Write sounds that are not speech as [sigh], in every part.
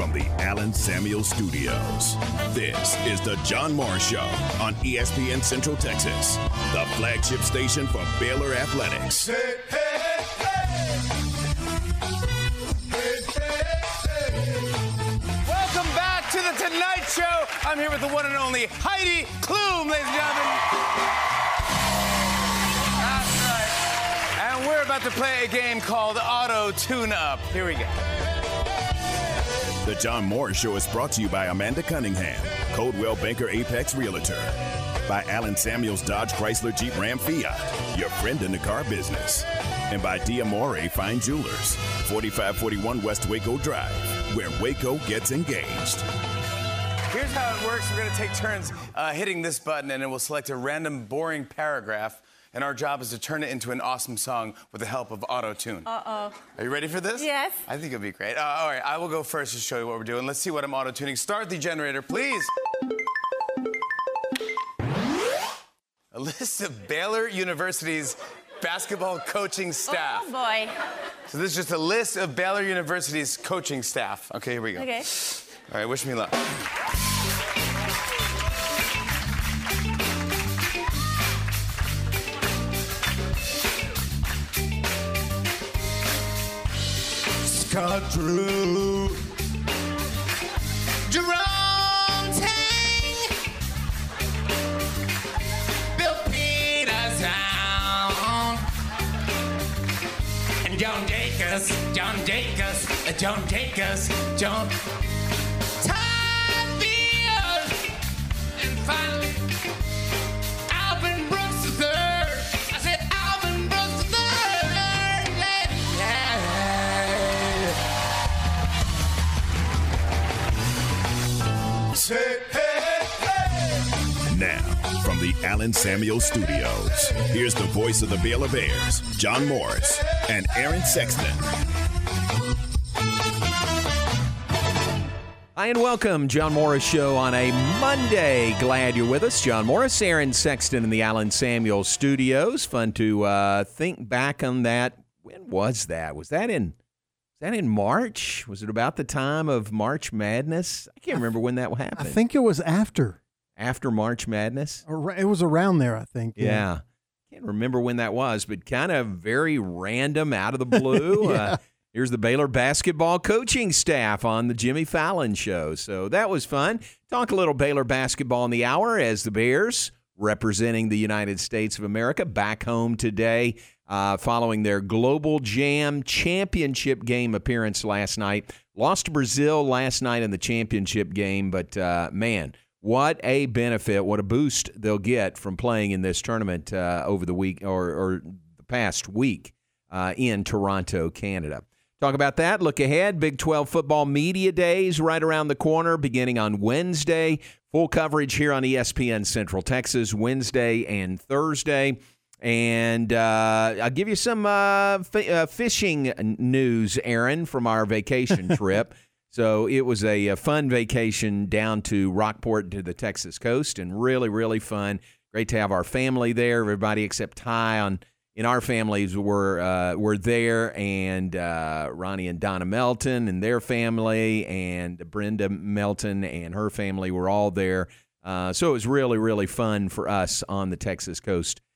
from the Allen Samuel Studios. This is the John Morris Show on ESPN Central Texas, the flagship station for Baylor Athletics. Hey, hey, hey. Welcome back to the Tonight Show. I'm here with the one and only Heidi Klum, ladies and gentlemen. That's right. And we're about to play a game called Auto Tune Up. Here we go. The John Morris Show is brought to you by Amanda Cunningham, Coldwell Banker Apex Realtor, by Allen Samuels Dodge Chrysler Jeep Ram Fiat, your friend in the car business, and by Diamore Fine Jewelers, 4541 West Waco Drive, where Waco gets engaged. Here's how it works. We're going to take turns uh, hitting this button, and it will select a random, boring paragraph. And our job is to turn it into an awesome song with the help of auto tune. Uh oh. Are you ready for this? Yes. I think it'll be great. Uh, all right, I will go first to show you what we're doing. Let's see what I'm auto tuning. Start the generator, please. A list of Baylor University's basketball coaching staff. Oh boy. So this is just a list of Baylor University's coaching staff. Okay, here we go. Okay. All right, wish me luck. Scott Drew. Jerome Tang. Bill Peterson. And John Jakus. John Jakus. uh, John Jakus. John. Todd Field. And finally, Now, from the Allen Samuel Studios, here's the voice of the Baylor Bears, John Morris, and Aaron Sexton. Hi and welcome, John Morris Show on a Monday. Glad you're with us. John Morris, Aaron Sexton in the Allen Samuel Studios. Fun to uh, think back on that. When was that? Was that in that in March? Was it about the time of March Madness? I can't remember when that happened. I think it was after. after March Madness. It was around there, I think. Yeah. Can't remember when that was, but kind of very random out of the blue. [laughs] Yeah. uh, here's the Baylor basketball coaching staff on the Jimmy Fallon show. So that was fun. Talk a little Baylor basketball in the hour as the Bears representing the United States of America back home today uh, following their Global Jam championship game appearance last night. Lost to Brazil last night in the championship game, but uh, man, what a benefit, what a boost they'll get from playing in this tournament uh, over the week or, or the past week uh, in Toronto, Canada. Talk about that. Look ahead. Big 12 football media days right around the corner, beginning on Wednesday. Full coverage here on ESPN Central Texas, Wednesday and Thursday. And uh, I'll give you some uh, f- uh, fishing news, Aaron, from our vacation [laughs] trip. So it was a, a fun vacation down to Rockport to the Texas coast, and really, really fun. Great to have our family there. Everybody except Ty on in our families were uh, were there, and uh, Ronnie and Donna Melton and their family, and Brenda Melton and her family were all there. Uh, so it was really, really fun for us on the Texas coast uh,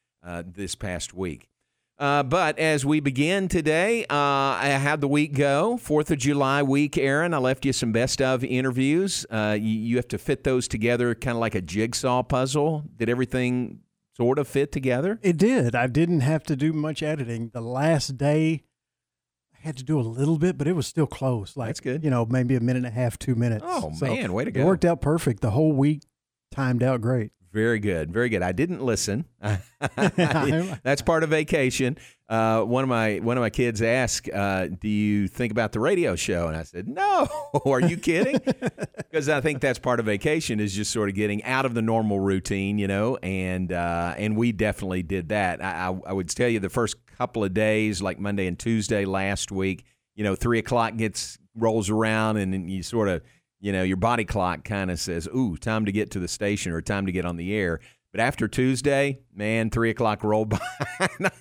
this past week. Uh, but as we begin today, uh, I had the week go. Fourth of July week, Aaron. I left you some best of interviews. Uh, you, you have to fit those together, kind of like a jigsaw puzzle. Did everything sort of fit together? It did. I didn't have to do much editing. The last day, I had to do a little bit, but it was still close. Like That's good. You know, maybe a minute and a half, two minutes. Oh, man, way to go. It worked out perfect. The whole week timed out great. Very good, very good. I didn't listen. [laughs] [laughs] That's part of vacation. Uh, one of my one of my kids asked, uh, "Do you think about the radio show?" And I said, "No." [laughs] Are you kidding? Because I think that's part of vacation is just sort of getting out of the normal routine, you know. And uh, and we definitely did that. I, I, I would tell you the first couple of days, like Monday and Tuesday last week, you know, three o'clock gets rolls around, and then you sort of you know, your body clock kind of says, ooh, time to get to the station or time to get on the air. But after Tuesday, man, three o'clock rolled [laughs] by.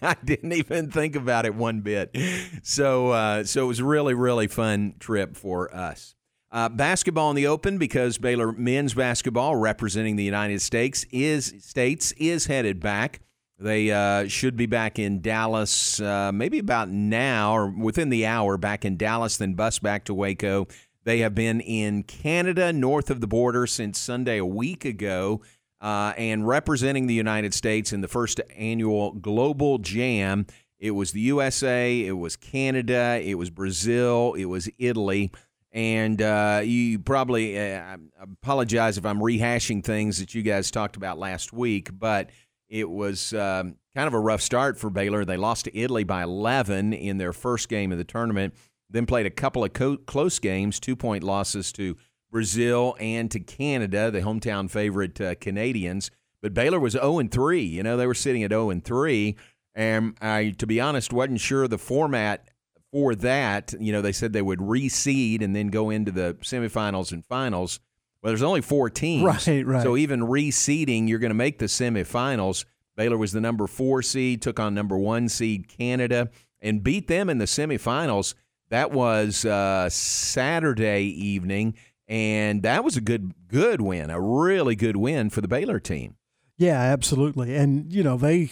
I didn't even think about it one bit. So, uh, so it was a really, really fun trip for us. Uh, basketball in the open because Baylor men's basketball representing the United States is states is headed back. They uh, should be back in Dallas, uh, maybe about now or within the hour. Back in Dallas, then bus back to Waco. They have been in Canada, north of the border, since Sunday a week ago, uh, and representing the United States in the first annual Global Jam. It was the USA, it was Canada, it was Brazil, it was Italy. And uh, you probably uh, I apologize if I'm rehashing things that you guys talked about last week, but it was um, kind of a rough start for Baylor. They lost to Italy by 11 in their first game of the tournament, then played a couple of co- close games, two point losses to Brazil and to Canada, the hometown favorite uh, Canadians. But Baylor was 0 and 3. You know, they were sitting at 0 and 3. And I, to be honest, wasn't sure the format for that. You know, they said they would reseed and then go into the semifinals and finals. Well, there's only four teams. [laughs] Right, right. So even reseeding, you're going to make the semifinals. Baylor was the number four seed, took on number one seed Canada, and beat them in the semifinals. That was uh, Saturday evening, and that was a good, good win, a really good win for the Baylor team. Yeah, absolutely. And you know they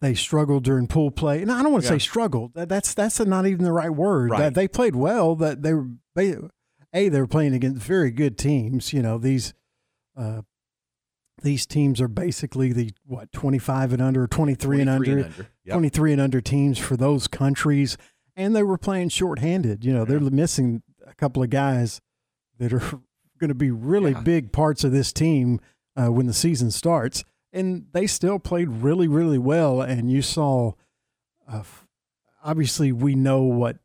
they struggled during pool play. And I don't want to Yeah. say struggled. That, that's that's not even the right word. Right. That they played well. That they were they, a they were playing against very good teams. You know these uh, these teams are basically the what twenty five and under, twenty three and under, and under. Yep. 23 and under teams for those countries, and they were playing shorthanded. You know, they're missing a couple of guys that are [laughs] going to be really Yeah. big parts of this team uh, when the season starts. And they still played really, really well. And you saw, uh, obviously, we know what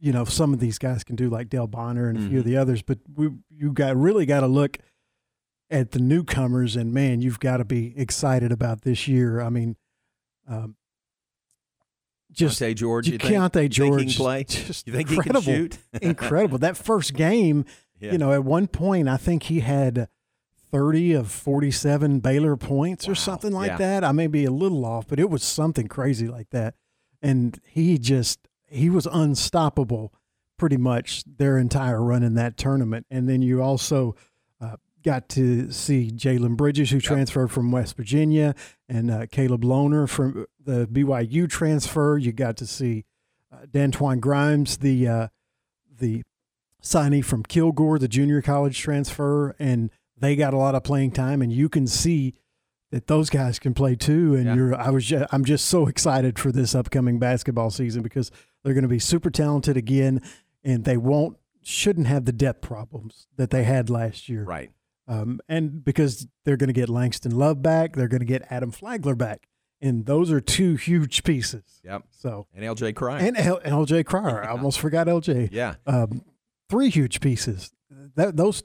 you know some of these guys can do, like Dale Bonner and a few of Mhm. the others. But we you got really got to look at the newcomers, and man, you've got to be excited about this year. I mean, um, just Keyonte George, you think? Keyonte think George, can play? just You think he can incredible, shoot? [laughs] incredible. That first game, Yeah. you know, at one point, I think he had thirty of forty-seven Baylor points or something like Yeah. that. I may be a little off, but it was something crazy like that. And he just he was unstoppable, pretty much their entire run in that tournament. And then you also got to see Jalen Bridges, who transferred from West Virginia, and uh, Caleb Lohner from the BYU transfer. You got to see uh, Dantwan Grimes, the uh, the signee from Kilgore, the junior college transfer, and they got a lot of playing time. And you can see that those guys can play too. And Yeah. you're, I was, just, I'm just so excited for this upcoming basketball season because they're going to be super talented again, and they won't shouldn't have the depth problems that they had last year. right. Um, and because they're going to get Langston Love back, they're going to get Adam Flagler back, and those are two huge pieces. Yep. So And LJ Cryer. and L- LJ Cryer, I [laughs] almost forgot LJ. yeah. Um, three huge pieces. That those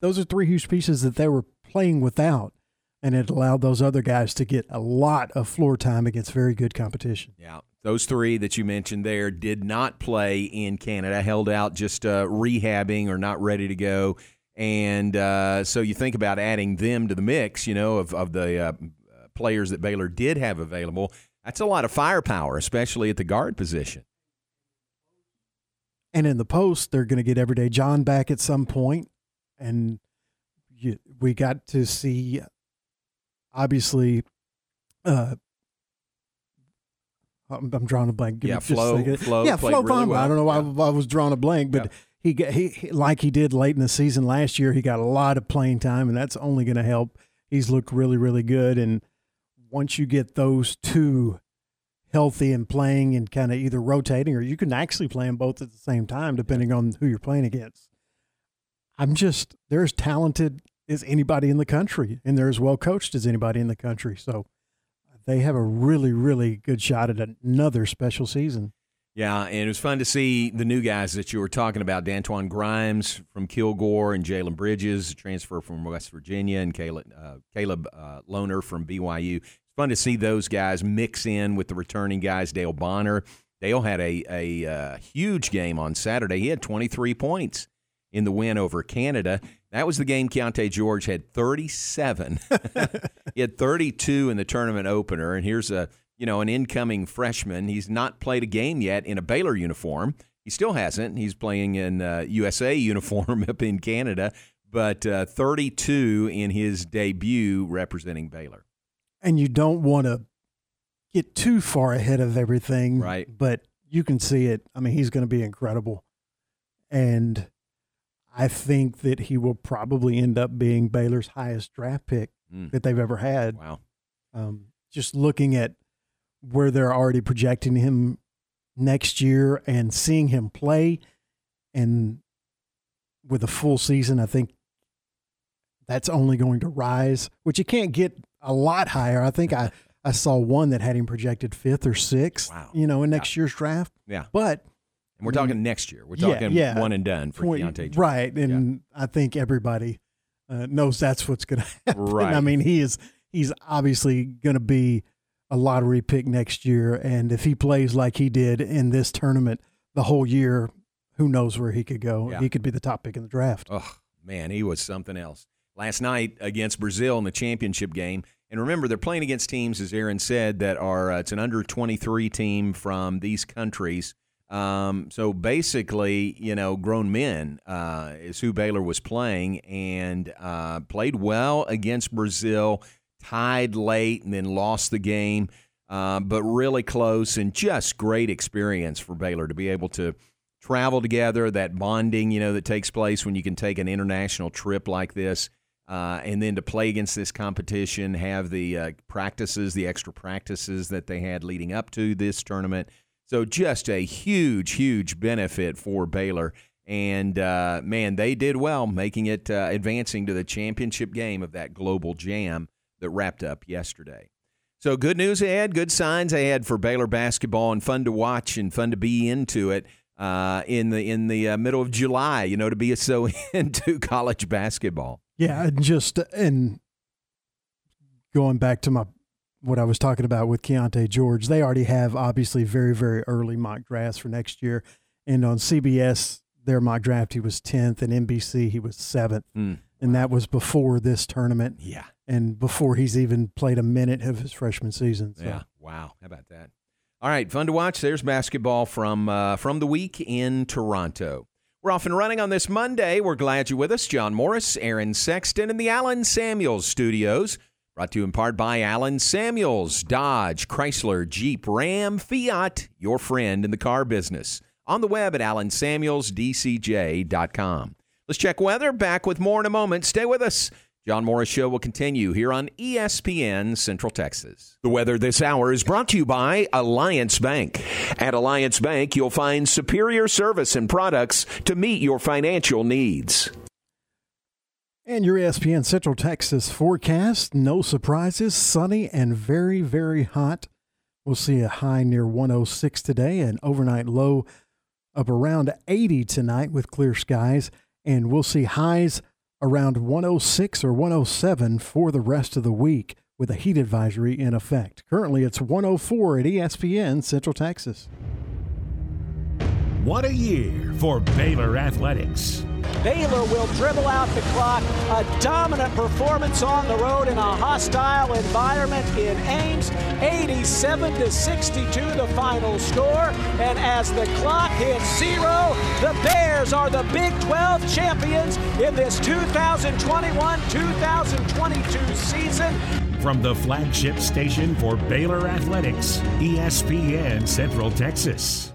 those are three huge pieces that they were playing without, and it allowed those other guys to get a lot of floor time against very good competition. Yeah. Those three that you mentioned there did not play in Canada, held out just uh, rehabbing or not ready to go. And uh, so you think about adding them to the mix, you know, of, of the uh, players that Baylor did have available. That's a lot of firepower, especially at the guard position. And in the post, they're going to get Everyday John back at some point, and you, we got to see, obviously, uh, I'm, I'm drawing a blank. Give Yeah, flow, just a Flo- yeah, flow. Flo really well. I don't know why Yeah. I was drawing a blank, but Yeah. He, he like he did late in the season last year. He got a lot of playing time, and that's only going to help. He's looked really really good, and once you get those two healthy and playing and kind of either rotating or you can actually play them both at the same time depending on who you're playing against. I'm just they're as talented as anybody in the country and they're as well coached as anybody in the country. So they have a really really good shot at another special season. Yeah, and it was fun to see the new guys that you were talking about: Dantwan Grimes from Kilgore and Jalen Bridges, transfer from West Virginia, and Caleb, uh, Caleb uh, from BYU. It's fun to see those guys mix in with the returning guys. Dale Bonner. Dale had a a uh, huge game on Saturday. He had 23 points in the win over Canada. That was the game Keyonte George had 37. [laughs] he had 32 in the tournament opener, and here's a you know, an incoming freshman. He's not played a game yet in a Baylor uniform. He still hasn't. He's playing in uh, USA [laughs] uniform up in Canada, but uh, 32 in his debut representing Baylor. And you don't want to get too far ahead of everything, Right. But you can see it. I mean, he's going to be incredible, and I think that he will probably end up being Baylor's highest draft pick Mm. that they've ever had. Wow. Um, just looking at where they're already projecting him next year and seeing him play, and with a full season, I think that's only going to rise. Which you can't get a lot higher. I think I I saw one that had him projected fifth or sixth. Wow. You know, in next year's draft. Yeah. But And we're talking next year. We're talking yeah. one and done for point- Keyonte. Johnson. right, and I think everybody uh, knows that's what's going [laughs] to happen. Right. I mean, he is he's obviously going to be a lottery pick next year, and if he plays like he did in this tournament the whole year, who knows where he could go? Yeah. He could be the top pick in the draft. Oh, man, he was something else. Last night against Brazil in the championship game. And remember, they're playing against teams, as Aaron said, that are, uh, it's an under 23 team from these countries. Um, so basically, you know, grown men uh, is who Baylor was playing and uh, played well against Brazil, tied late, and then lost the game, uh, but really close and just great experience for Baylor to be able to travel together, that bonding, you know, that takes place when you can take an international trip like this. Uh, and then to play against this competition, have the uh, practices, the extra practices that they had leading up to this tournament. So just a huge, huge benefit for Baylor. And uh, man, they did well, making it uh, advancing to the championship game of that global jam that wrapped up yesterday. So good news ahead, good signs ahead for Baylor basketball, and fun to watch and fun to be into it uh, in the in the uh, middle of July. You know, to be so [laughs] into college basketball. Yeah, and just and going back to my what I was talking about with Keyonte George, they already have obviously very very early mock drafts for next year, and on CBS their mock draft he was tenth, and NBC he was seventh, Mm. And that was before this tournament Yeah, and before he's even played a minute of his freshman season. So. yeah. Wow, how about that? All right, fun to watch. There's basketball from uh, from the week in Toronto. We're off and running on this Monday. We're glad you're with us. John Morris, Aaron Sexton, and the Allen Samuels studios. Brought to you in part by Allen Samuels, Dodge, Chrysler, Jeep, Ram, Fiat, your friend in the car business. On the web at allensamuelsdcj.com. Let's check weather. Back with more in a moment. Stay with us. John Morris Show will continue here on ESPN Central Texas. The weather this hour is brought to you by Alliance Bank. At Alliance Bank, you'll find superior service and products to meet your financial needs. And your ESPN Central Texas forecast no surprises, sunny and very, very hot. We'll see a high near 106 today, an overnight low of around 80 tonight with clear skies. And we'll see highs around 106 or 107 for the rest of the week with a heat advisory in effect. Currently, it's 104 at ESPN Central Texas. What a year for Baylor Athletics. Baylor will dribble out the clock. A dominant performance on the road in a hostile environment in Ames. 87 to 62, the final score. And as the clock hits zero, the Bears are the Big 12 champions in this 2021-2022 season. From the flagship station for Baylor Athletics, ESPN Central Texas.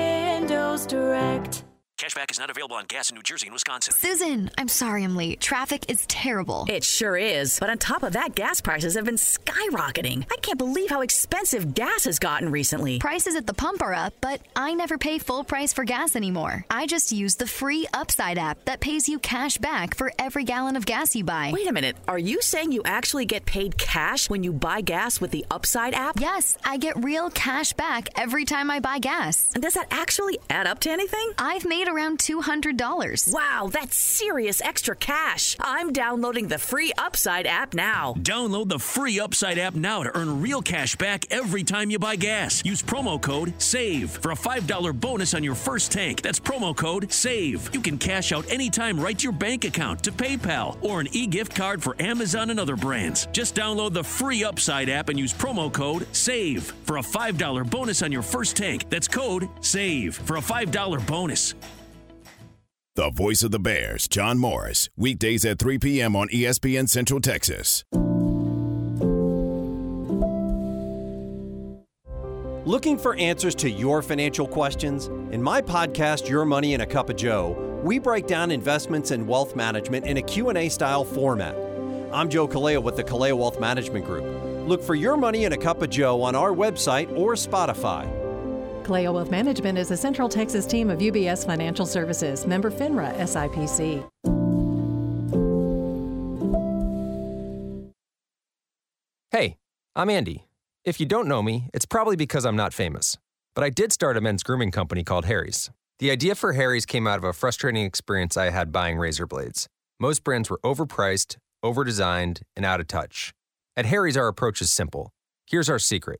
Direct. Cashback is not available on gas in New Jersey and Wisconsin. Susan, I'm sorry I'm late. Traffic is terrible. It sure is. But on top of that, gas prices have been skyrocketing. I can't believe how expensive gas has gotten recently. Prices at the pump are up, but I never pay full price for gas anymore. I just use the free Upside app that pays you cash back for every gallon of gas you buy. Wait a minute. Are you saying you actually get paid cash when you buy gas with the Upside app? Yes, I get real cash back every time I buy gas. And does that actually add up to anything? I've made around $200. Wow, that's serious extra cash. I'm downloading the free Upside app now. Download the free Upside app now to earn real cash back every time you buy gas. Use promo code SAVE for a $5 bonus on your first tank. That's promo code SAVE. You can cash out anytime right to your bank account, to PayPal, or an e gift card for Amazon and other brands. Just download the free Upside app and use promo code SAVE for a $5 bonus on your first tank. That's code SAVE for a $5 bonus. The voice of the Bears, John Morris, weekdays at 3 p.m. on ESPN Central Texas. Looking for answers to your financial questions? In my podcast Your Money in a Cup of Joe, we break down investments and wealth management in a Q&A style format. I'm Joe Kaleo with the Kaleo Wealth Management Group. Look for Your Money in a Cup of Joe on our website or Spotify. Kaleo Wealth Management is a Central Texas team of UBS Financial Services, member FINRA SIPC. Hey, I'm Andy. If you don't know me, it's probably because I'm not famous. But I did start a men's grooming company called Harry's. The idea for Harry's came out of a frustrating experience I had buying razor blades. Most brands were overpriced, overdesigned, and out of touch. At Harry's, our approach is simple. Here's our secret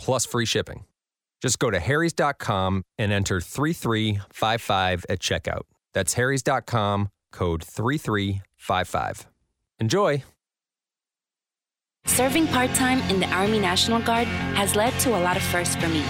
plus free shipping. Just go to harrys.com and enter 3355 at checkout. That's harrys.com, code 3355. Enjoy! Serving part time in the Army National Guard has led to a lot of firsts for me.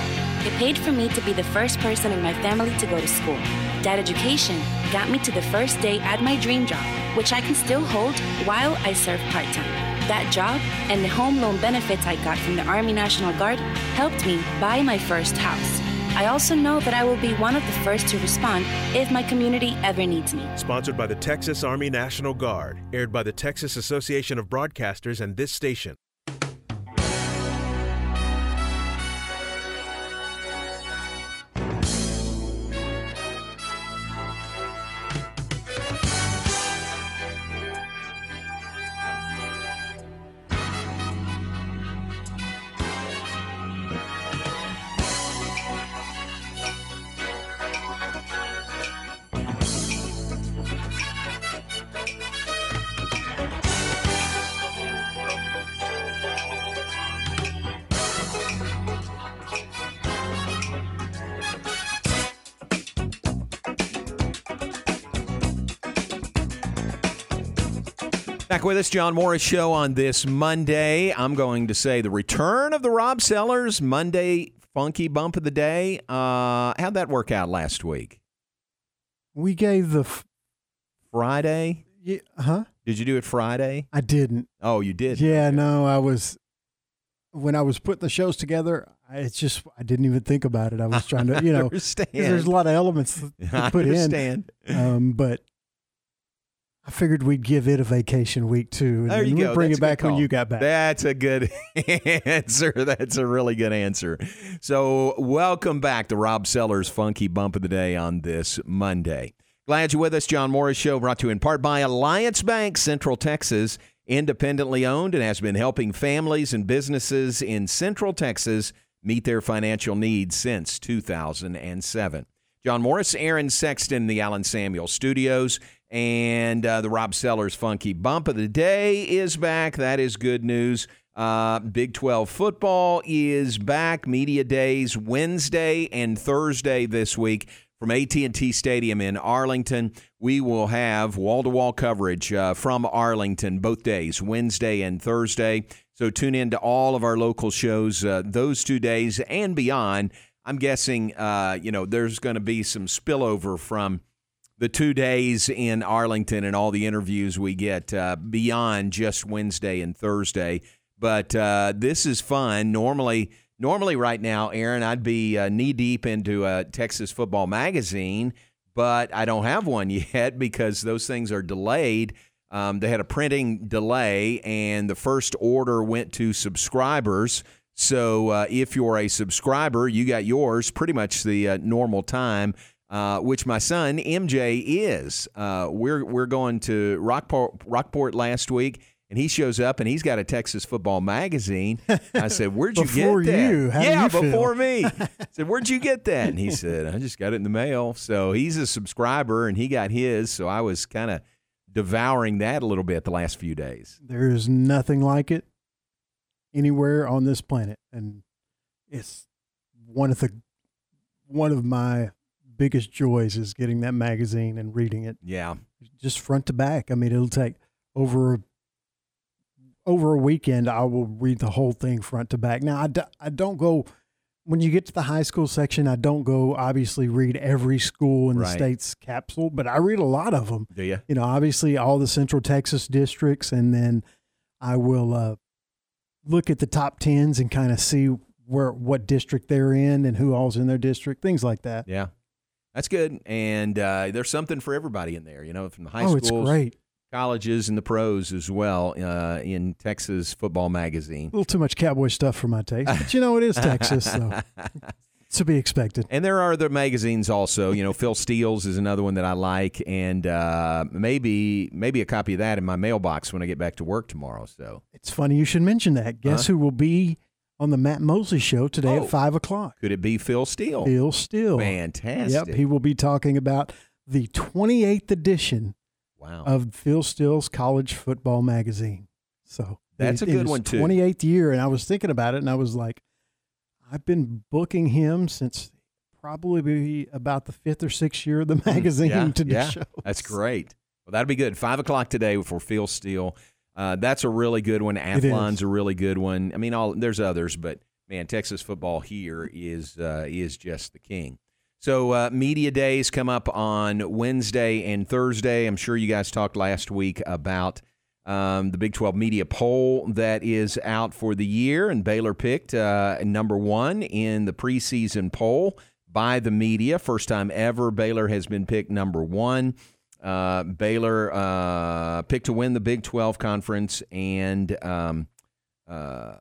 It paid for me to be the first person in my family to go to school. That education got me to the first day at my dream job, which I can still hold while I serve part time. That job and the home loan benefits I got from the Army National Guard helped me buy my first house. I also know that I will be one of the first to respond if my community ever needs me. Sponsored by the Texas Army National Guard, aired by the Texas Association of Broadcasters and this station. Us, John Morris Show on this Monday. I'm going to say the return of the Rob Sellers Monday funky bump of the day. Uh, how'd that work out last week? We gave the f- Friday. Yeah, huh? Did you do it Friday? I didn't. Oh, you did. Yeah, no, I was when I was putting the shows together. I, it's just I didn't even think about it. I was trying to, you [laughs] know, understand. there's a lot of elements [laughs] to I put understand. in. Um, but I figured we'd give it a vacation week too, and There you we'd go. bring That's it back when you got back. That's a good [laughs] answer. That's a really good answer. So, welcome back to Rob Sellers' Funky Bump of the Day on this Monday. Glad you're with us. John Morris Show brought to you in part by Alliance Bank, Central Texas, independently owned and has been helping families and businesses in Central Texas meet their financial needs since 2007. John Morris, Aaron Sexton, the Allen Samuel Studios, and uh, the Rob Sellers Funky Bump of the Day is back. That is good news. Uh, Big 12 football is back. Media days Wednesday and Thursday this week from AT&T Stadium in Arlington. We will have wall-to-wall coverage uh, from Arlington both days, Wednesday and Thursday. So tune in to all of our local shows uh, those two days and beyond. I'm guessing, uh, you know, there's going to be some spillover from the two days in Arlington and all the interviews we get uh, beyond just Wednesday and Thursday. But uh, this is fun. Normally, normally right now, Aaron, I'd be uh, knee deep into a Texas football magazine, but I don't have one [laughs] yet because those things are delayed. Um, they had a printing delay, and the first order went to subscribers. So uh, if you're a subscriber, you got yours pretty much the uh, normal time. Uh, which my son MJ is. Uh, we're we're going to Rockport, Rockport last week, and he shows up and he's got a Texas football magazine. I said, "Where'd you Before get that?" you, yeah, you before me. I [laughs] said, "Where'd you get that?" And he said, "I just got it in the mail." So he's a subscriber, and he got his. So I was kind of devouring that a little bit the last few days. There is nothing like it anywhere on this planet, and it's one of the one of my biggest joys is getting that magazine and reading it. Yeah, just front to back. I mean, it'll take over a, over a weekend. I will read the whole thing front to back. Now, I, do, I don't go when you get to the high school section. I don't go obviously read every school in the state's capsule, but I read a lot of them. Do you? You know, obviously all the Central Texas districts, and then I will uh, look at the top tens and kind of see where what district they're in and who all's in their district, things like that. Yeah, that's good. And uh, there's something for everybody in there. You know, from the high Oh, it's schools, great. colleges, and the pros as well. Uh, in Texas Football Magazine. A little too much cowboy stuff for my taste, but you know it is Texas, so [laughs] to be expected. And there are other magazines also. You know, Phil Steele's is another one that I like, and uh, maybe maybe a copy of that in my mailbox when I get back to work tomorrow. So It's funny you should mention that. Guess Huh? who will be on the Matt Mosley show today Oh. at five o'clock? could it be Phil Steele? Phil Steele. Fantastic. Yep, he will be talking about the 28th edition Wow. of Phil Steele's College Football Magazine. So That's a good one, too. 28th year, and I was thinking about it, and I was like, I've been booking him since probably about the fifth or sixth year of the [laughs] magazine Mm, yeah, [laughs] to do yeah. shows. That's great. Well, that'll be good. Five o'clock today for Phil Steele. Uh, that's a really good one. Athlon's a really good one. I mean, all there's others, but man, Texas football here is uh, is just the king. So uh, media days come up on Wednesday and Thursday. I'm sure you guys talked last week about um, the Big 12 media poll that is out for the year, and Baylor picked uh, number one in the preseason poll by the media. First time ever Baylor has been picked number one. Uh, Baylor uh, picked to win the Big 12 conference and um, uh,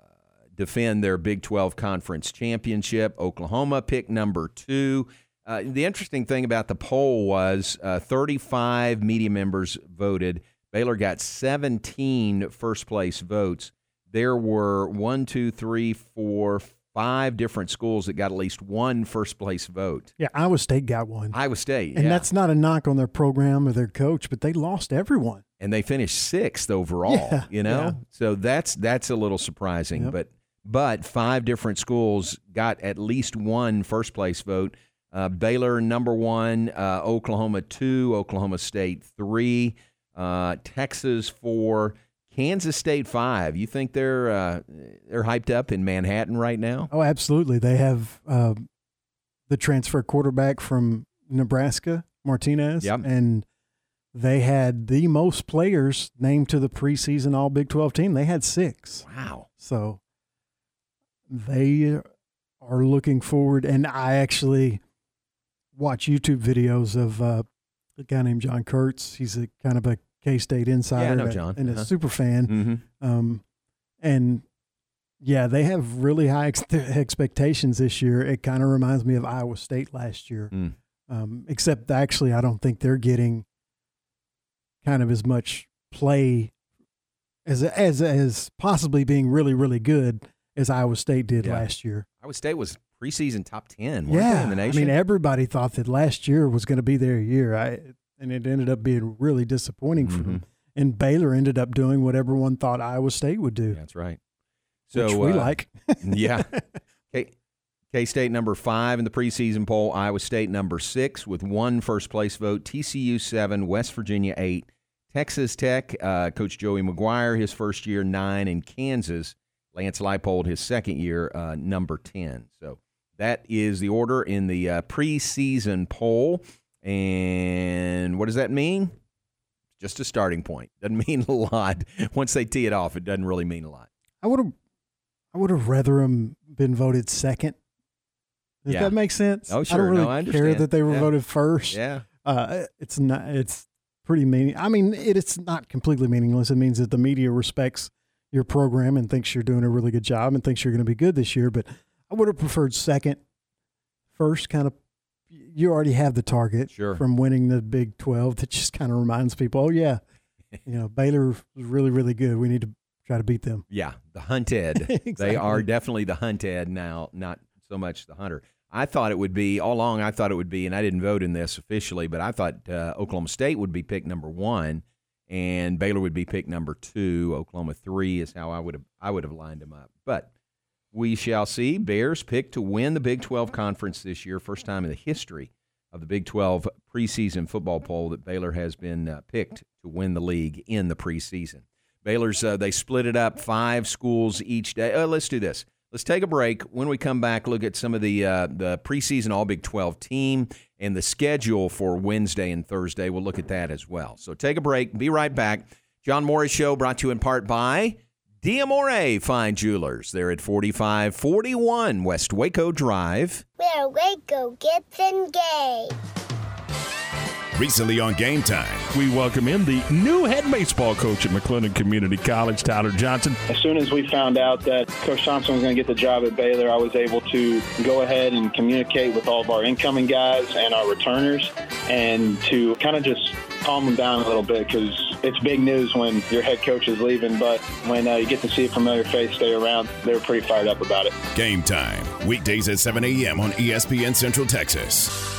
defend their Big 12 conference championship. Oklahoma picked number two. Uh, the interesting thing about the poll was uh, 35 media members voted. Baylor got 17 first place votes. There were one, two, three, four, five different schools that got at least one first place vote. Yeah, Iowa State got one. Iowa State, And yeah. that's not a knock on their program or their coach, but they lost everyone. and they finished sixth overall. [laughs] Yeah, you know, yeah. so that's that's a little surprising. Yep. But but five different schools got at least one first place vote. Uh, Baylor number one, uh, Oklahoma two, Oklahoma State three, uh, Texas four, Kansas State five. You think they're uh, they're hyped up in Manhattan right now? Oh, absolutely. They have uh, the transfer quarterback from Nebraska, Martinez, Yep. and they had the most players named to the preseason All Big 12 team. They had six. Wow. So they are looking forward. And I actually watch YouTube videos of uh, a guy named John Kurtz. He's a kind of a K State insider know and- John. and Uh-huh. a super fan. Mhm. Um, and yeah, they have really high ex- expectations this year. It kind of reminds me of Iowa State last year. Mm. Um, except actually, I don't think they're getting kind of as much play as as as possibly being really really good as Iowa State did Yeah. last year. Iowa State was preseason top ten. Yeah, in the I mean everybody thought that last year was going to be their year. I and it ended up being really disappointing for Mm-hmm. them. And Baylor ended up doing what everyone thought Iowa State would do. That's right. So which we uh, like. [laughs] yeah. Okay. [laughs] K State number five in the preseason poll. Iowa State number six with one first place vote. TCU seven. West Virginia eight. Texas Tech, uh, Coach Joey McGuire, his first year nine. And Kansas, Lance Leipold, his second year, uh, number 10. So that is the order in the uh, preseason poll. And what does that mean? Just a starting point. Doesn't [laughs] mean a lot. Once they tee it off, it doesn't really mean a lot. I would have, I would have rather him been voted second. Does Yeah. that make sense? Oh, sure. I don't really No, I care that they were Yeah. voted first. Yeah. Uh, it's not. It's pretty meaning. I mean, it, it's not completely meaningless. It means that the media respects your program and thinks you're doing a really good job and thinks you're going to be good this year. But I would have preferred second. First, kind of, you already have the target Sure. from winning the Big Twelve. That just kind of reminds people, oh yeah, you know, Baylor was really, really good. We need to try to beat them. Yeah, the hunted. [laughs] They are definitely the hunted now, not so much the hunter. I thought it would be all along. I thought it would be, and I didn't vote in this officially, but I thought uh, Oklahoma State would be picked number one, and Baylor would be picked number two. Oklahoma three is how I would have I would have lined them up. But we shall see. Bears picked to win the Big 12 conference this year, first time in the history of the Big 12 preseason football poll that Baylor has been uh, picked to win the league in the preseason. Baylor's uh, they split it up five schools each day. Uh, let's do this. Let's take a break. When we come back, look at some of the uh, the preseason All Big 12 team and the schedule for Wednesday and Thursday. We'll look at that as well. So take a break. Be right back. John Morris Show brought to you in part by Diamore Fine Jewelers. They're at 4541 West Waco Drive. Where Waco gets engaged. Recently on Game Time. We welcome in the new head baseball coach at McLennan Community College, Tyler Johnson. As soon as we found out that Coach Thompson was going to get the job at Baylor, I was able to go ahead and communicate with all of our incoming guys and our returners and to kind of just calm them down a little bit because it's big news when your head coach is leaving. But when uh, you get to see a familiar face stay around, they were pretty fired up about it. Game Time. Weekdays at 7 a.m. on ESPN Central Texas.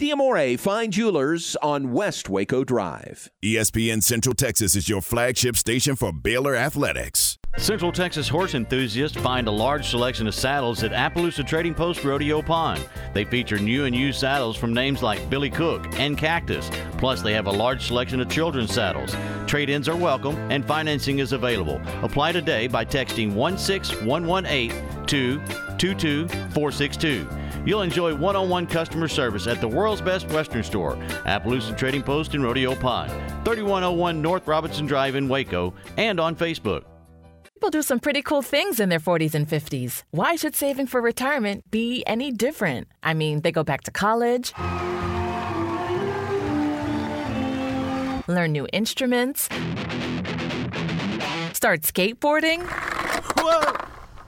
Diamore Fine Jewelers on West Waco Drive. ESPN Central Texas is your flagship station for Baylor Athletics. Central Texas horse enthusiasts find a large selection of saddles at Appaloosa Trading Post Rodeo Pond. They feature new and used saddles from names like Billy Cook and Cactus. Plus, they have a large selection of children's saddles. Trade ins are welcome and financing is available. Apply today by texting 16118 to 22462. You'll enjoy one on one customer service at the world's best Western store, Appaloosa Trading Post in Rodeo Pond, 3101 North Robinson Drive in Waco, and on Facebook. People do some pretty cool things in their 40s and 50s. Why should saving for retirement be any different? I mean, they go back to college, learn new instruments, start skateboarding. Whoa!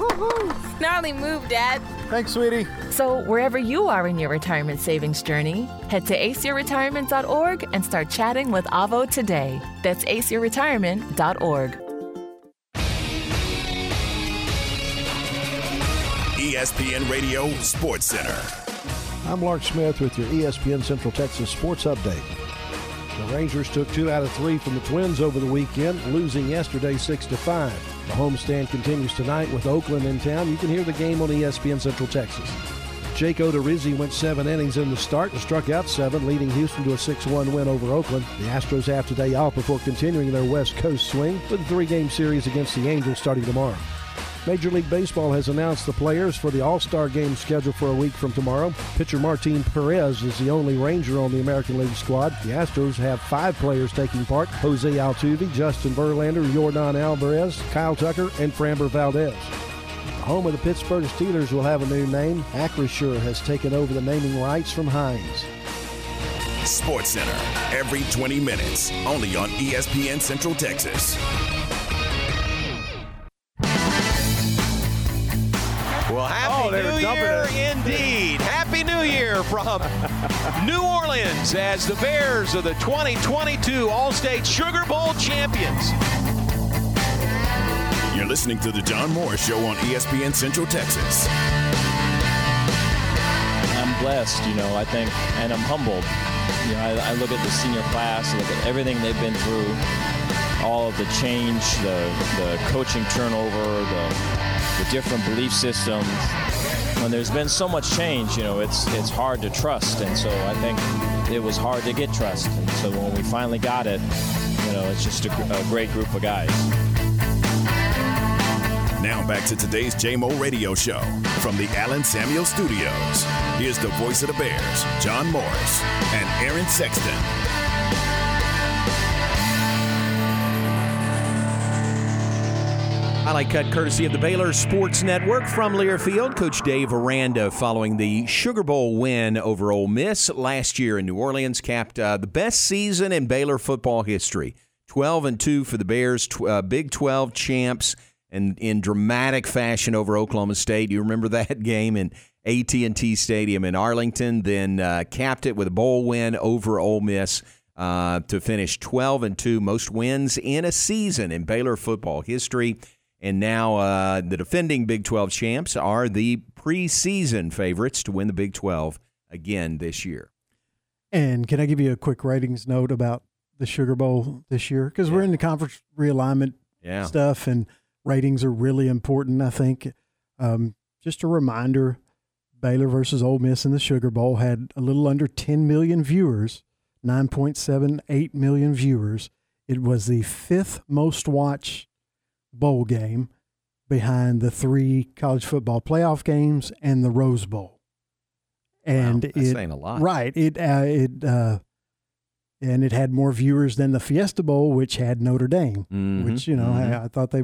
[laughs] Gnarly move, Dad. Thanks, sweetie. So, wherever you are in your retirement savings journey, head to aceyourretirement.org and start chatting with Avo today. That's aceyourretirement.org. ESPN Radio Sports Center. I'm Lark Smith with your ESPN Central Texas Sports Update. The Rangers took two out of three from the Twins over the weekend, losing yesterday six to five. The homestand continues tonight with Oakland in town. You can hear the game on ESPN Central Texas. Jake Odorizzi went seven innings in the start and struck out seven, leading Houston to a 6-1 win over Oakland. The Astros have today off before continuing their West Coast swing with a three-game series against the Angels starting tomorrow. Major League Baseball has announced the players for the All Star game scheduled for a week from tomorrow. Pitcher Martin Perez is the only Ranger on the American League squad. The Astros have five players taking part Jose Altuve, Justin Verlander, Yordan Alvarez, Kyle Tucker, and Framber Valdez. The home of the Pittsburgh Steelers will have a new name. Acrisure has taken over the naming rights from Heinz. Sports Center, every 20 minutes, only on ESPN Central Texas. New Year it. indeed. Happy New Year from [laughs] New Orleans as the Bears are the 2022 All-State Sugar Bowl champions. You're listening to the John Moore Show on ESPN Central Texas. I'm blessed, you know, I think, and I'm humbled. You know, I, I look at the senior class, look at everything they've been through, all of the change, the, the coaching turnover, the, the different belief systems. When there's been so much change, you know, it's it's hard to trust, and so I think it was hard to get trust. And so when we finally got it, you know, it's just a, a great group of guys. Now back to today's JMO Radio Show from the Allen Samuel Studios. Here's the voice of the Bears, John Morris and Aaron Sexton. Highlight cut courtesy of the Baylor Sports Network from Learfield. Coach Dave Aranda following the Sugar Bowl win over Ole Miss last year in New Orleans capped uh, the best season in Baylor football history. 12 and 2 for the Bears, tw- uh, Big 12 champs and in dramatic fashion over Oklahoma State. You remember [laughs] that game in AT&T Stadium in Arlington, then uh, capped it with a bowl win over Ole Miss. Uh, to finish 12 and 2, most wins in a season in Baylor football history. And now uh, the defending Big 12 champs are the preseason favorites to win the Big 12 again this year. And can I give you a quick ratings note about the Sugar Bowl this year? Because we're in the conference realignment Yeah. stuff, and ratings are really important. I think. Um, just a reminder: Baylor versus Ole Miss in the Sugar Bowl had a little under 10 million viewers, 9.78 million viewers. It was the fifth most watched bowl game behind the three college football playoff games and the Rose Bowl. And that's it, saying a lot. right? It uh, it uh, and it had more viewers than the Fiesta Bowl, which had Notre Dame. Mhm, Which you know, mhm. I, I thought they.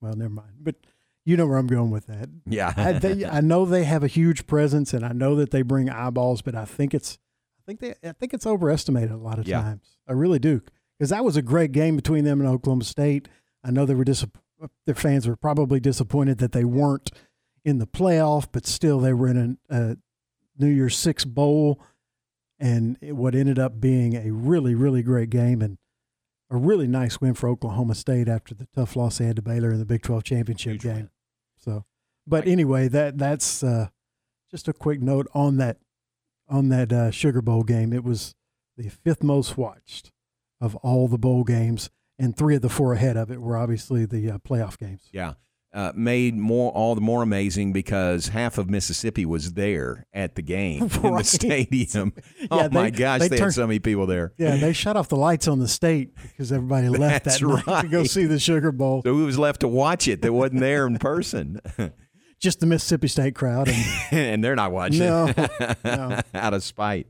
Well, never mind. But you know where I'm going with that. Yeah. I, they, [laughs] I know they have a huge presence, and I know that they bring eyeballs, but I think it's, I think they, I think it's overestimated a lot of Yeah. times. I really do, because that was a great game between them and Oklahoma State. I know they were dis- their fans were probably disappointed that they weren't in the playoff, but still they were in a, a New Year's Six bowl, and it, what ended up being a really, really great game and a really nice win for Oklahoma State after the tough loss they had to Baylor in the Big Twelve championship game. So, but anyway, that that's uh, just a quick note on that on that uh, Sugar Bowl game. It was the fifth most watched of all the bowl games, and three of the four ahead of it were obviously the uh, playoff games. Yeah. Uh, made more all the more amazing because half of Mississippi was there at the game [laughs] in the stadium. [laughs] Yeah, oh my gosh, they they, had turned- so many people there. Yeah, they shut off the lights on the state because everybody [laughs] left that night to go see the Sugar Bowl. So who was left to watch it that wasn't there in person? Just the Mississippi State crowd. And and they're not watching. No, no. out of spite.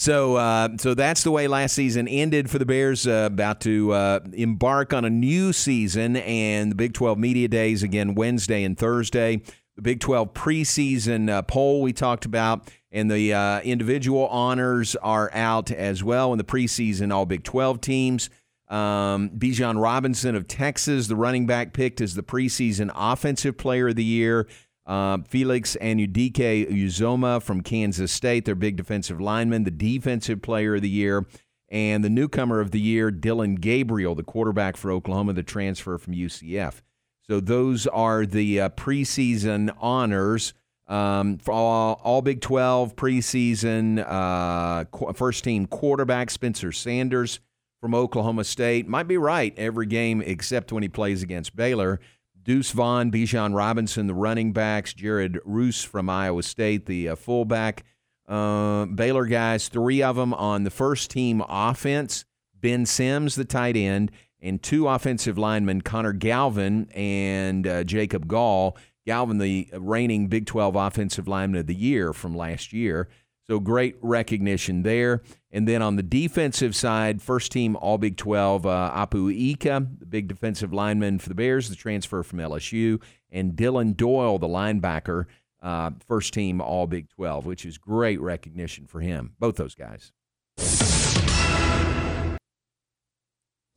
So, uh, so that's the way last season ended for the Bears. Uh, about to uh, embark on a new season, and the Big 12 Media Days again Wednesday and Thursday. The Big 12 preseason uh, poll we talked about, and the uh, individual honors are out as well in the preseason. All Big 12 teams. Um, Bijan Robinson of Texas, the running back, picked as the preseason offensive player of the year. Uh, Felix Anudike Uzoma from Kansas State, their big defensive lineman, the defensive player of the year. And the newcomer of the year, Dillon Gabriel, the quarterback for Oklahoma, the transfer from UCF. So those are the uh, preseason honors um, for all, all, Big 12 preseason uh, qu- first team quarterback Spencer Sanders from Oklahoma State. Might be right every game except when he plays against Baylor. Deuce Vaughn, Bijan Robinson, the running backs, Jared Rus from Iowa State, the uh, fullback. Uh, Baylor guys, three of them on the first team offense. Ben Sims, the tight end, and two offensive linemen, Connor Galvin and uh, Jacob Gall. Galvin, the reigning Big 12 Offensive Lineman of the Year from last year. So great recognition there. And then on the defensive side, first team All Big 12, uh, Apu Ika, the big defensive lineman for the Bears, the transfer from LSU, and Dillon Doyle, the linebacker, uh, first team All Big 12, which is great recognition for him. Both those guys.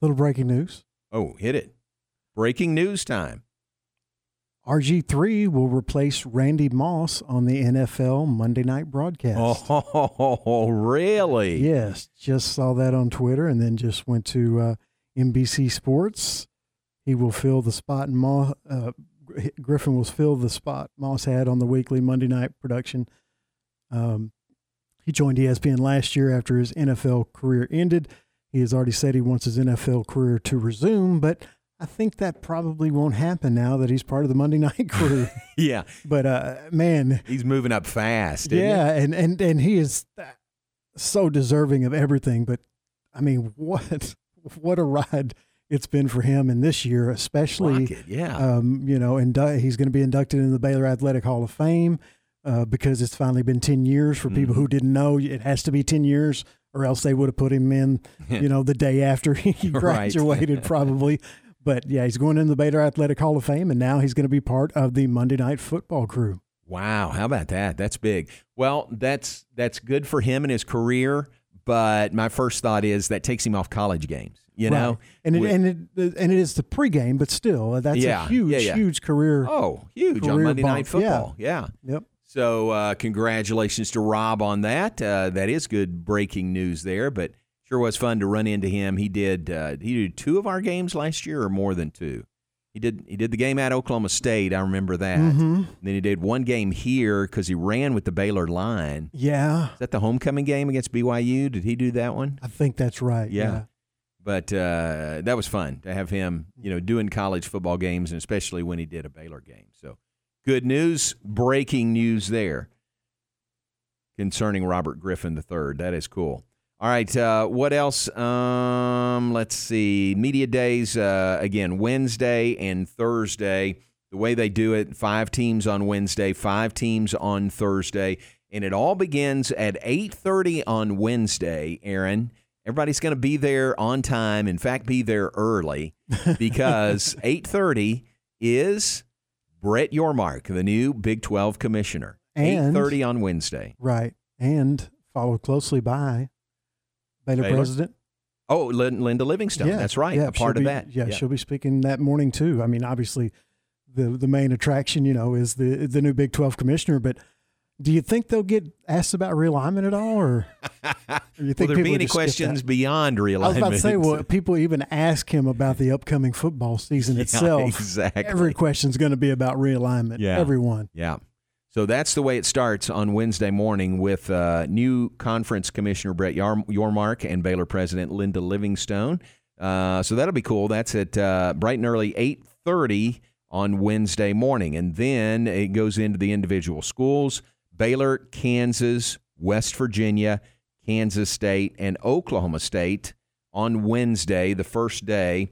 Little breaking news. Oh, hit it. Breaking news time. RG3 will replace Randy Moss on the NFL Monday night broadcast. Oh, [laughs] really? Yes. Just saw that on Twitter and then just went to uh, NBC Sports. He will fill the spot, and Moss, uh, Griffin will fill the spot Moss had on the weekly Monday night production. Um, he joined ESPN last year after his NFL career ended. He has already said he wants his NFL career to resume, but I think that probably won't happen now that he's part of the Monday [laughs] night crew. yeah. But uh, man, he's moving up fast. yeah, and and and he is so deserving of everything. But I mean, what what a ride it's been for him in this year, especially. Rocket, yeah. Um, you know, and he's going to be inducted into the Baylor Athletic Hall of Fame uh, because it's finally been ten years. For mm-hmm. people who didn't know, it has to be ten years or else they would have put him in, [laughs] you know, the day after he [laughs] graduated, probably. But yeah, he's going in the Baylor Athletic Hall of Fame, and now he's going to be part of the Monday Night Football crew. Wow, how about that? That's big. Well, that's that's good for him and his career. But my first thought is that takes him off college games. You right. know, and it, With, and it and it is the pregame, but still, that's yeah, a huge, yeah, yeah. huge career. Oh, huge career on Monday bump. Night Football. Yeah. yeah. Yep. So, uh, congratulations to Rob on that. Uh, that is good breaking news there. But sure was fun to run into him. He did. Uh, he did two of our games last year, or more than two. He did. He did the game at Oklahoma State. I remember that. Mhm. then he did one game here because he ran with the Baylor line. Yeah, Is that the homecoming game against BYU? Did he do that one? I think that's right. Yeah. But uh, that was fun to have him, you know, doing college football games, and especially when he did a Baylor game. So, good news, breaking news there concerning Robert Griffin III. That is cool. All right, uh, what else? Um, let's see. Media days uh, again Wednesday and Thursday. The way they do it: five teams on Wednesday, five teams on Thursday, and it all begins at eight thirty on Wednesday. Aaron, everybody's going to be there on time. In fact, be there early [laughs] because eight thirty is Brett Yormark, the new Big Twelve commissioner. Eight thirty on Wednesday. Right, and followed closely by Baylor, Baylor? president. Oh, Lin- Linda Livingstone. Yeah, That's right. Yeah, a part of be- that. Yeah, she'll be speaking that morning too. I mean, obviously, the the main attraction, you know, is the the new Big Twelve commissioner. But do you think they'll get asked about realignment at all, or, [laughs] or you Will think there be any questions beyond realignment? I was about to say, well, people even ask him about the upcoming football season [laughs] Yeah, itself. exactly. Every question's going to be about realignment. Yeah. Everyone. Yeah. So that's the way it starts on Wednesday morning with uh, new conference commissioner Brett Yormark and Baylor president Linda Livingstone. Uh, so that'll be cool. That's at uh, bright and early, eight thirty on Wednesday morning, and then it goes into the individual schools: Baylor, Kansas, West Virginia, Kansas State, and Oklahoma State on Wednesday, the first day.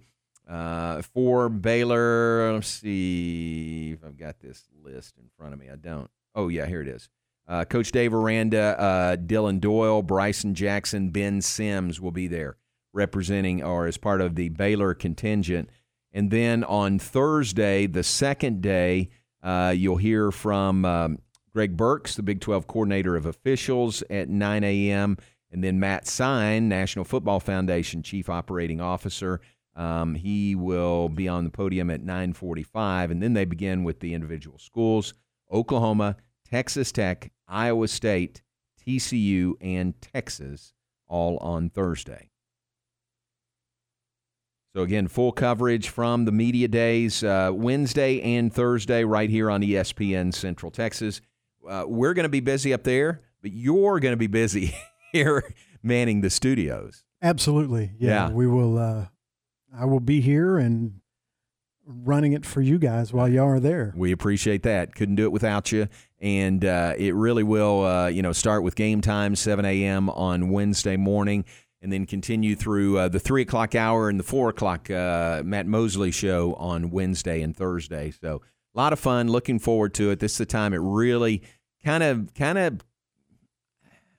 Uh, for Baylor, let's see if I've got this list in front of me. I don't. Oh, yeah, here it is. Uh, Coach Dave Aranda, uh, Dillon Doyle, Bryson Jackson, Ben Sims will be there representing or as part of the Baylor contingent. And then on Thursday, the second day, uh, you'll hear from um, Greg Burks, the Big 12 coordinator of officials, at 9 a.m. And then Matt Sign, National Football Foundation Chief Operating Officer, um, he will be on the podium at 9:45, and then they begin with the individual schools: Oklahoma, Texas Tech, Iowa State, TCU, and Texas, all on Thursday. So again, full coverage from the media days uh, Wednesday and Thursday right here on ESPN Central Texas. Uh, we're going to be busy up there, but you're going to be busy [laughs] here manning the studios. Absolutely, yeah. Yeah. We will. Uh, I will be here and running it for you guys while y'all are there. We appreciate that. Couldn't do it without you. And uh, it really will, uh, you know, start with game time, 7 a.m. on Wednesday morning, and then continue through uh, the 3 o'clock hour and the 4 o'clock uh, Matt Mosley show on Wednesday and Thursday. So a lot of fun. Looking forward to it. This is the time it really kind of, kind of,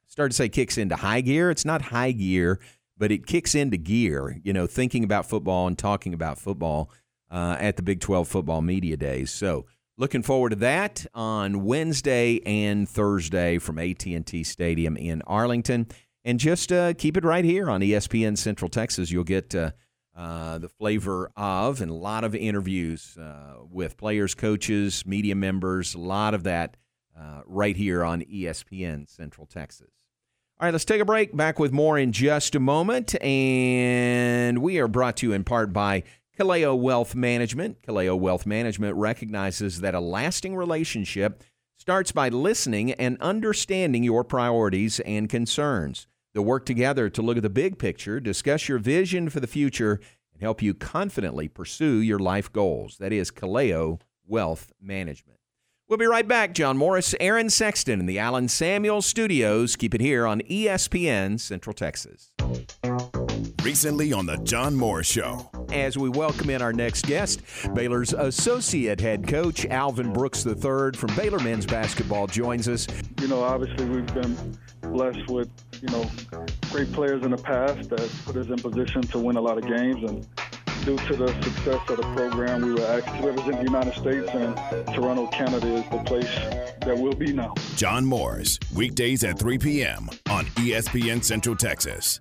start to say kicks into high gear. It's not high gear, but it kicks into gear, you know, thinking about football and talking about football uh, at the Big 12 football media days. So looking forward to that on Wednesday and Thursday from AT&T Stadium in Arlington. And just uh, keep it right here on ESPN Central Texas. You'll get uh, uh, the flavor of and a lot of interviews uh, with players, coaches, media members, a lot of that uh, right here on ESPN Central Texas. All right, let's take a break. Back with more in just a moment. And we are brought to you in part by Kaleo Wealth Management. Kaleo Wealth Management recognizes that a lasting relationship starts by listening and understanding your priorities and concerns. They'll work together to look at the big picture, discuss your vision for the future, and help you confidently pursue your life goals. That is Kaleo Wealth Management. We'll be right back. John Morris, Aaron Sexton in the Allen Samuel Studios. Keep it here on ESPN Central Texas. Recently on The John Moore Show. As we welcome in our next guest, Baylor's associate head coach, Alvin Brooks III from Baylor men's basketball, joins us. You know, obviously we've been blessed with, you know, great players in the past that put us in position to win a lot of games. And due to the success of the program, we were asked to represent the United States, and Toronto, Canada is the place that we'll be now. John Morris, weekdays at 3 p.m. on ESPN Central Texas.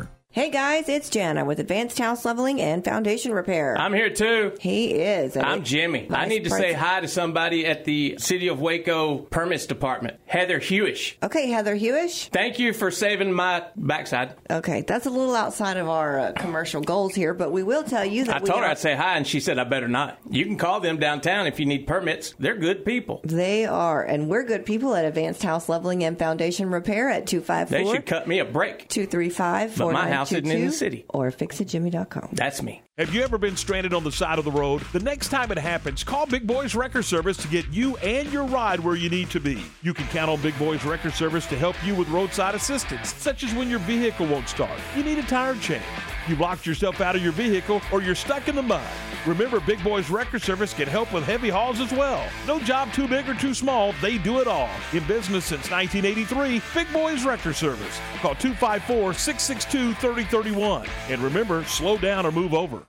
Hey guys, it's Jana with Advanced House Leveling and Foundation Repair. I'm here too. He is. I'm Jimmy. I need to say hi to somebody at the City of Waco Permits Department, Heather Hewish. Okay, Heather Hewish. Thank you for saving my backside. Okay, that's a little outside of our uh, commercial goals here, but we will tell you that I we told her are- I'd say hi, and she said I better not. You can call them downtown if you need permits. They're good people. They are, and we're good people at Advanced House Leveling and Foundation Repair at They 254 should cut me a break. 235 But my house isn't in the city. Or fixitjimmy.com. That's me. Have you ever been stranded on the side of the road? The next time it happens, call Big Boys Wrecker Service to get you and your ride where you need to be. You can count on Big Boys Wrecker Service to help you with roadside assistance, such as when your vehicle won't start, you need a tire change, you locked yourself out of your vehicle, or you're stuck in the mud. Remember, Big Boys Wrecker Service can help with heavy hauls as well. No job too big or too small, they do it all. In business since 1983, Big Boys Wrecker Service. Call 254 662 3031. And remember, slow down or move over.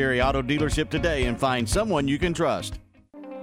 Auto Dealership today and find someone you can trust.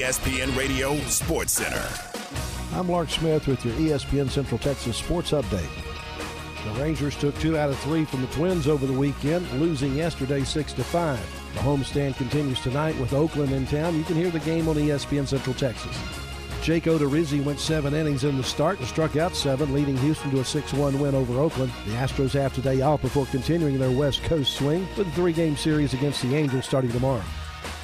ESPN Radio Sports Center. I'm Lark Smith with your ESPN Central Texas Sports Update. The Rangers took two out of three from the Twins over the weekend, losing yesterday six to five. The homestand continues tonight with Oakland in town. You can hear the game on ESPN Central Texas. Jake Odorizzi went seven innings in the start and struck out seven, leading Houston to a 6-1 win over Oakland. The Astros have today off before continuing their West Coast swing with a three-game series against the Angels starting tomorrow.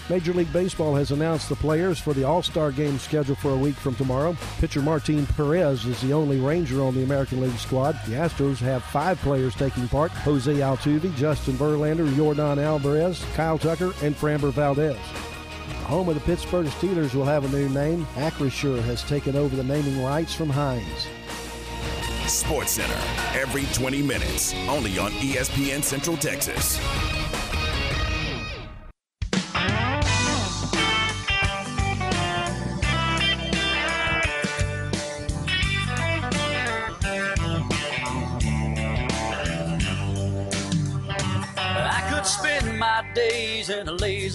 Major League Baseball has announced the players for the All Star game scheduled for a week from tomorrow. Pitcher Martin Perez is the only Ranger on the American League squad. The Astros have five players taking part Jose Altuve, Justin Verlander, Yordan Alvarez, Kyle Tucker, and Framber Valdez. The home of the Pittsburgh Steelers will have a new name. Acrisure has taken over the naming rights from Heinz. Sports Center, every 20 minutes, only on ESPN Central Texas.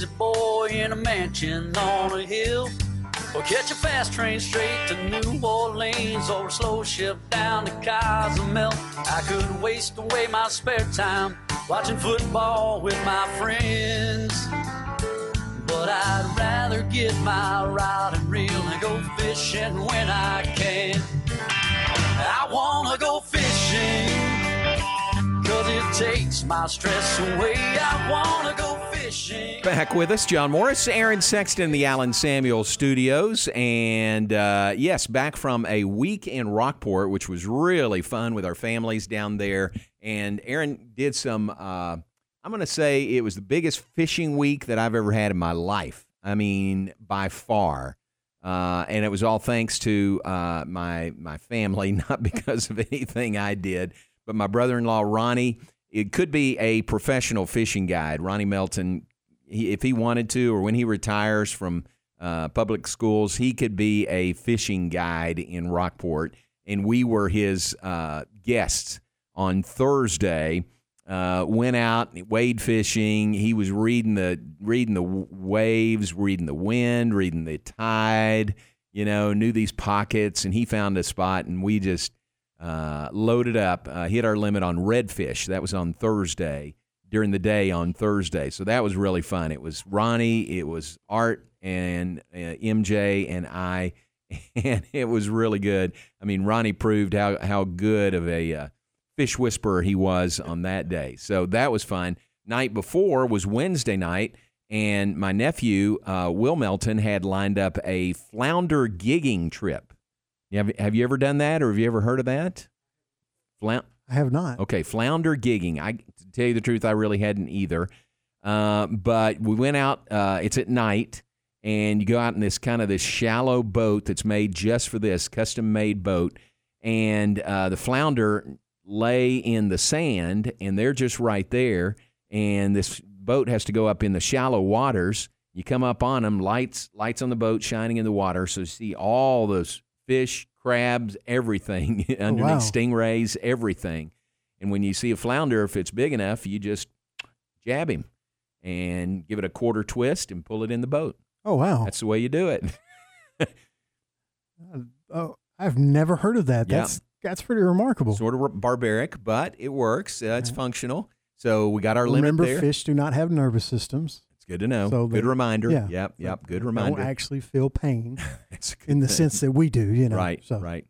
Lazy boy in a mansion on a hill. Or catch a fast train straight to New Orleans or a slow ship down to Cozumel. I could waste away my spare time watching football with my friends. But I'd rather get my rod and reel and go fishing when I can. I wanna go fishing. Cause it takes my stress away. I wanna go. Back with us, John Morris, Aaron Sexton the Allen Samuel studios. And uh, yes, back from a week in Rockport, which was really fun with our families down there. And Aaron did some, uh, I'm going to say it was the biggest fishing week that I've ever had in my life. I mean, by far. Uh, and it was all thanks to uh, my my family, [laughs] not because of anything I did, but my brother-in-law Ronnie. It could be a professional fishing guide. Ronnie Melton, he, if he wanted to, or when he retires from uh, public schools, he could be a fishing guide in Rockport. And we were his uh, guests on Thursday. Uh, went out, wade fishing. He was reading the reading the waves, reading the wind, reading the tide. You know, knew these pockets, and he found a spot, and we just uh, loaded up, uh, hit our limit on redfish. That was on Thursday during the day on Thursday. So that was really fun. It was Ronnie, it was Art, and uh, MJ, and I, [laughs] and it was really good. I mean, Ronnie proved how, how good of a uh, fish whisperer he was on that day. So that was fun. Night before was Wednesday night. And my nephew, uh, Will Melton, had lined up a flounder gigging trip. Have, have you ever done that or have you ever heard of that? Floun- I have not. Okay, flounder gigging. I to tell you the truth, I really hadn't either. Uh, but we went out. Uh, it's at night, and you go out in this kind of this shallow boat that's made just for this custom made boat, and uh, the flounder lay in the sand, and they're just right there. And this boat has to go up in the shallow waters. You come up on them, lights lights on the boat shining in the water, so you see all those fish, crabs, everything [laughs] underneath, wow. stingrays, everything. And when you see a flounder, if it's big enough, you just jab him and give it a quarter twist and pull it in the boat. Oh wow! That's the way you do it. [laughs] Oh, I've never heard of that. Yeah. That's that's pretty remarkable. Sort of barbaric, but it works. Uh, it's functional. So we got our Remember, limit there. fish do not have nervous systems. Good to know. So good they- reminder. yeah. Yep, yep. Good reminder. Don't actually feel pain [laughs] It's a good in the thing. sense that we do, you know. Right, So right.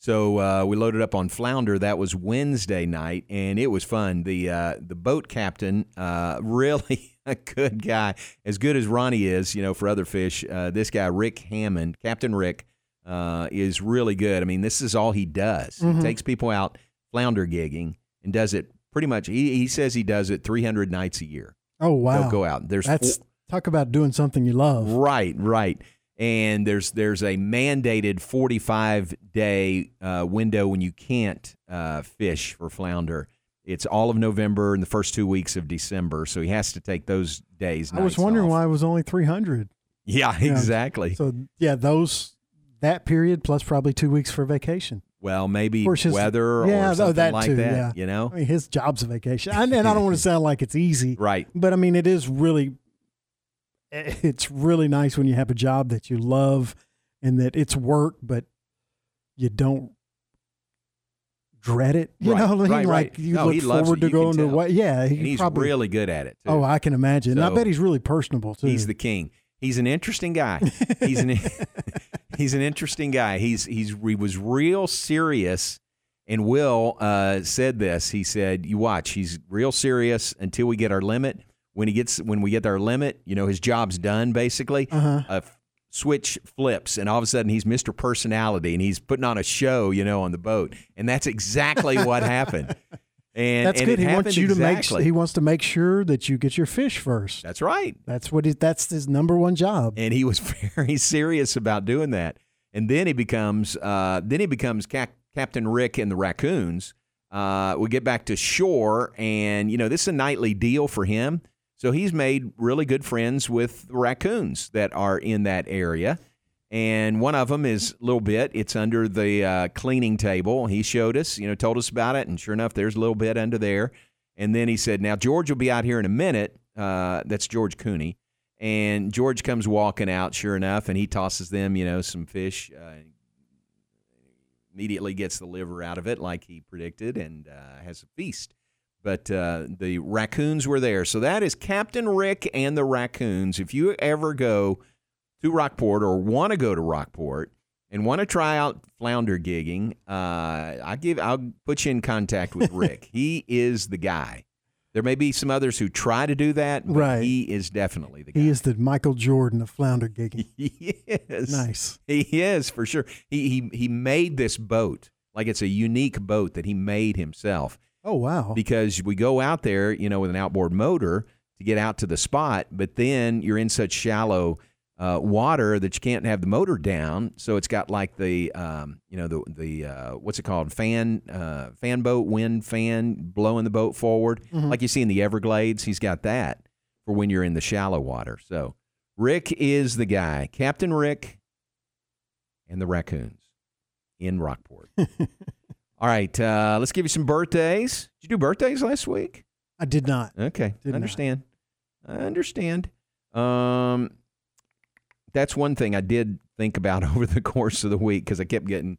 So uh, we loaded up on flounder. That was Wednesday night, and it was fun. The uh, the boat captain, uh, [laughs] really a good guy, as good as Ronnie is, you know, for other fish. Uh, this guy, Rick Hammond, Captain Rick, uh, is really good. I mean, this is all he does. Mhm. He takes people out flounder gigging and does it pretty much. He, he says he does it 300 nights a year. Oh wow. They'll go out. There's That's four- talk about doing something you love. Right, right. And there's there's a mandated 45 day uh, window when you can't uh, fish for flounder. It's all of November and the first two weeks of December, so he has to take those days. I was wondering off. why it was only 300. Yeah, [laughs] Yeah. exactly. So yeah, those that period plus probably two weeks for vacation. Well, maybe his- weather yeah, or oh, something that like too, that. yeah. You know, I mean, his job's a vacation, and, and I don't want to [laughs] sound like it's easy, right? But I mean, it is really, eh, it's really nice when you have a job that you love and that it's work, but you don't dread it. You Right, know what I mean? right, like right. you No, look forward to going to what? Yeah, he he's probably, really good at it. Too. Oh, I can imagine. I bet he's really personable too. He's the king. He's an interesting guy. [laughs] He's an [laughs] he's an interesting guy. He's he's he was real serious. And Will uh, said this. He said, "You watch. He's real serious until we get our limit. When he gets when we get our limit, you know, his job's done basically. Uh-huh. A f- switch flips, and all of a sudden he's Mr. Personality, and he's putting on a show, you know, on the boat. And that's exactly what happened. And that's and good. He wants you to exactly. make. He wants to make sure that you get your fish first. That's right. That's what he. That's his number one job. and he was [laughs] very serious about doing that. And then he becomes uh, then he becomes Cap- Captain Rick and the Raccoons. Uh, we get back to shore, and you know this is a nightly deal for him. So he's made really good friends with the raccoons that are in that area. And one of them is a little bit. It's under the uh, cleaning table. He showed us, you know, told us about it, and sure enough, there's a little bit under there. And then he said, "Now George will be out here in a minute." Uh, that's George Cooney. And George comes walking out, sure enough, and he tosses them, you know, some fish. Uh, immediately gets the liver out of it, like he predicted, and uh, has a feast. But uh, the raccoons were there. So that is Captain Rick and the raccoons. If you ever go to Rockport or want to go to Rockport and want to try out flounder gigging, uh, I give I'll put you in contact with [laughs] Rick. he is the guy. There may be some others who try to do that, but Right. he is definitely the guy. He is the Michael Jordan of flounder gigging. [laughs] Yes. Nice. He is for sure. He he he made this boat like it's a unique boat that he made himself. Oh wow! Because we go out there, you know, with an outboard motor to get out to the spot, but then you're in such shallow uh, water that you can't have the motor down. So it's got like the um, you know the the uh, what's it called fan uh, fan boat wind fan blowing the boat forward Mhm. like you see in the Everglades. He's got that for when you're in the shallow water. So Rick is the guy, Captain Rick, and the raccoons in Rockport. [laughs] All right, uh, let's give you some birthdays. Did you do birthdays last week? I did not. Okay, Did not. understand. I understand. Um, that's one thing I did think about [laughs] over the course of the week because I kept getting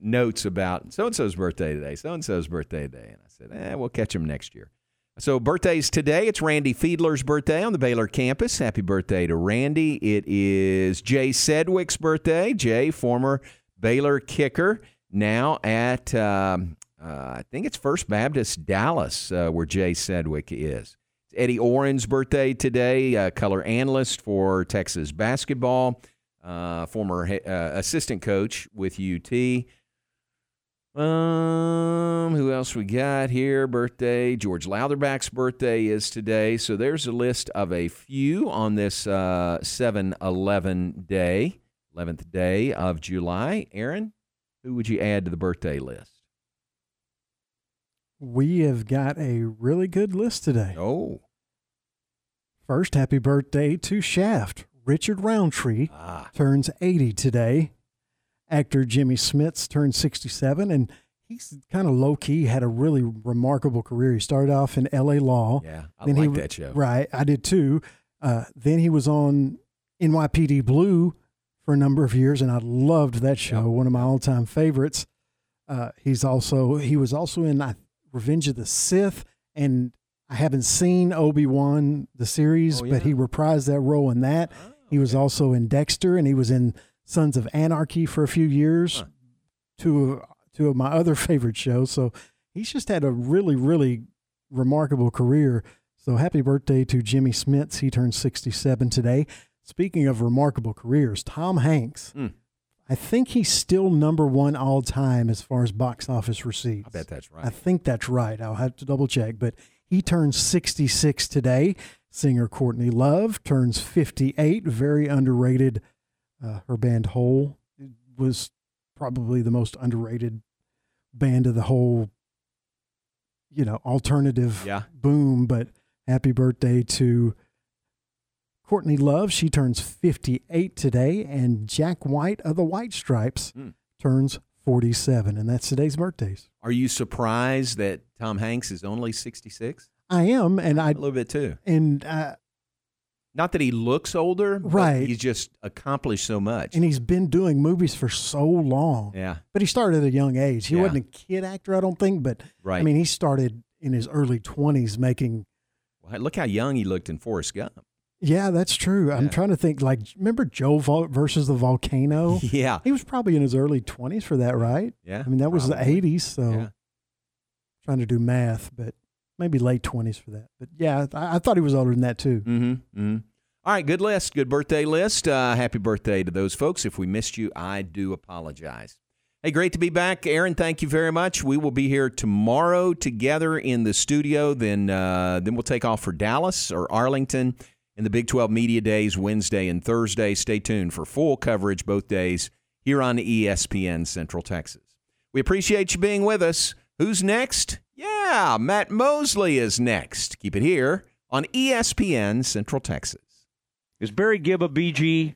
notes about so and so's birthday today, so and so's birthday today, and I said, "Eh, we'll catch them next year." So birthdays today. It's Randy Fiedler's birthday on the Baylor campus. Happy birthday to Randy. It is Jay Sedgwick's birthday. Jay, former Baylor kicker, now at um, uh, I think it's First Baptist Dallas, uh, where Jay Sedgwick is. Eddie Oren's birthday today, color analyst for Texas basketball, uh, former uh, assistant coach with UT. Um, who else we got here? Birthday. George Latherback's birthday is today. So there's a list of a few on this uh 7-Eleven day, 11th day of July. Aaron, who would you add to the birthday list? We have got a really good list today. Oh. First, happy birthday to Shaft. Richard Roundtree Ah. turns 80 today. Actor Jimmy Smits turned 67, and he's kind of low key, had a really remarkable career. He started off in LA Law. Yeah, I Then like that show. Right, I did too. Uh, then he was on NYPD Blue for a number of years, and I loved that show. One of my all-time favorites. Uh, he's also he was also in uh, Revenge of the Sith, and I haven't seen Obi Wan the series, Oh, but he reprised that role in that. he was also in Dexter, and he was in Sons of Anarchy for a few years. Two of two of my [laughs] other favorite shows. So he's just had a really, really remarkable career. So happy birthday to Jimmy Smits. He turned 67 today. Speaking of remarkable careers, Tom Hanks. Hmm. I think he's still number one all time as far as box office receipts. I bet that's right. I think that's right. I'll have to double check. But he turns 66 today. Singer Courtney Love turns 58. Very underrated. Uh, her band Hole was probably the most underrated band of the whole, you know, alternative Yeah. boom. But happy birthday to Courtney Love. She turns 58 today. And Jack White of the White Stripes Hmm. turns 47. And that's today's birthdays. Are you surprised that Tom Hanks is only 66? I am, and I A little bit too. and uh, Not that he looks older, but Right. he's just accomplished so much. and he's been doing movies for so long. Yeah. But he started at a young age. He Yeah. wasn't a kid actor, I don't think, but right, I mean, he started in his early 20s making. Well, Look how young he looked in Forrest Gump. Yeah, that's true. I'm trying to think. Like, remember Joe Vol- versus the volcano? Yeah. he was probably in his early 20s for that, right? Yeah, I mean, that was the 80s, so Yeah. trying to do math, but maybe late 20s for that. But yeah, I, I thought he was older than that too. Mm-hmm. mm-hmm. All right, good list, good birthday list. Uh, happy birthday to those folks. If we missed you, I do apologize. Hey, great to be back, Aaron. Thank you very much. We will be here tomorrow together in the studio. Then, uh, then we'll take off for Dallas or Arlington in the Big 12 Media Days, Wednesday and Thursday. Stay tuned for full coverage both days here on ESPN Central Texas. We appreciate you being with us. Who's next? Yeah, Matt Mosley is next. Keep it here on ESPN Central Texas. Is Barry Gibb a BG?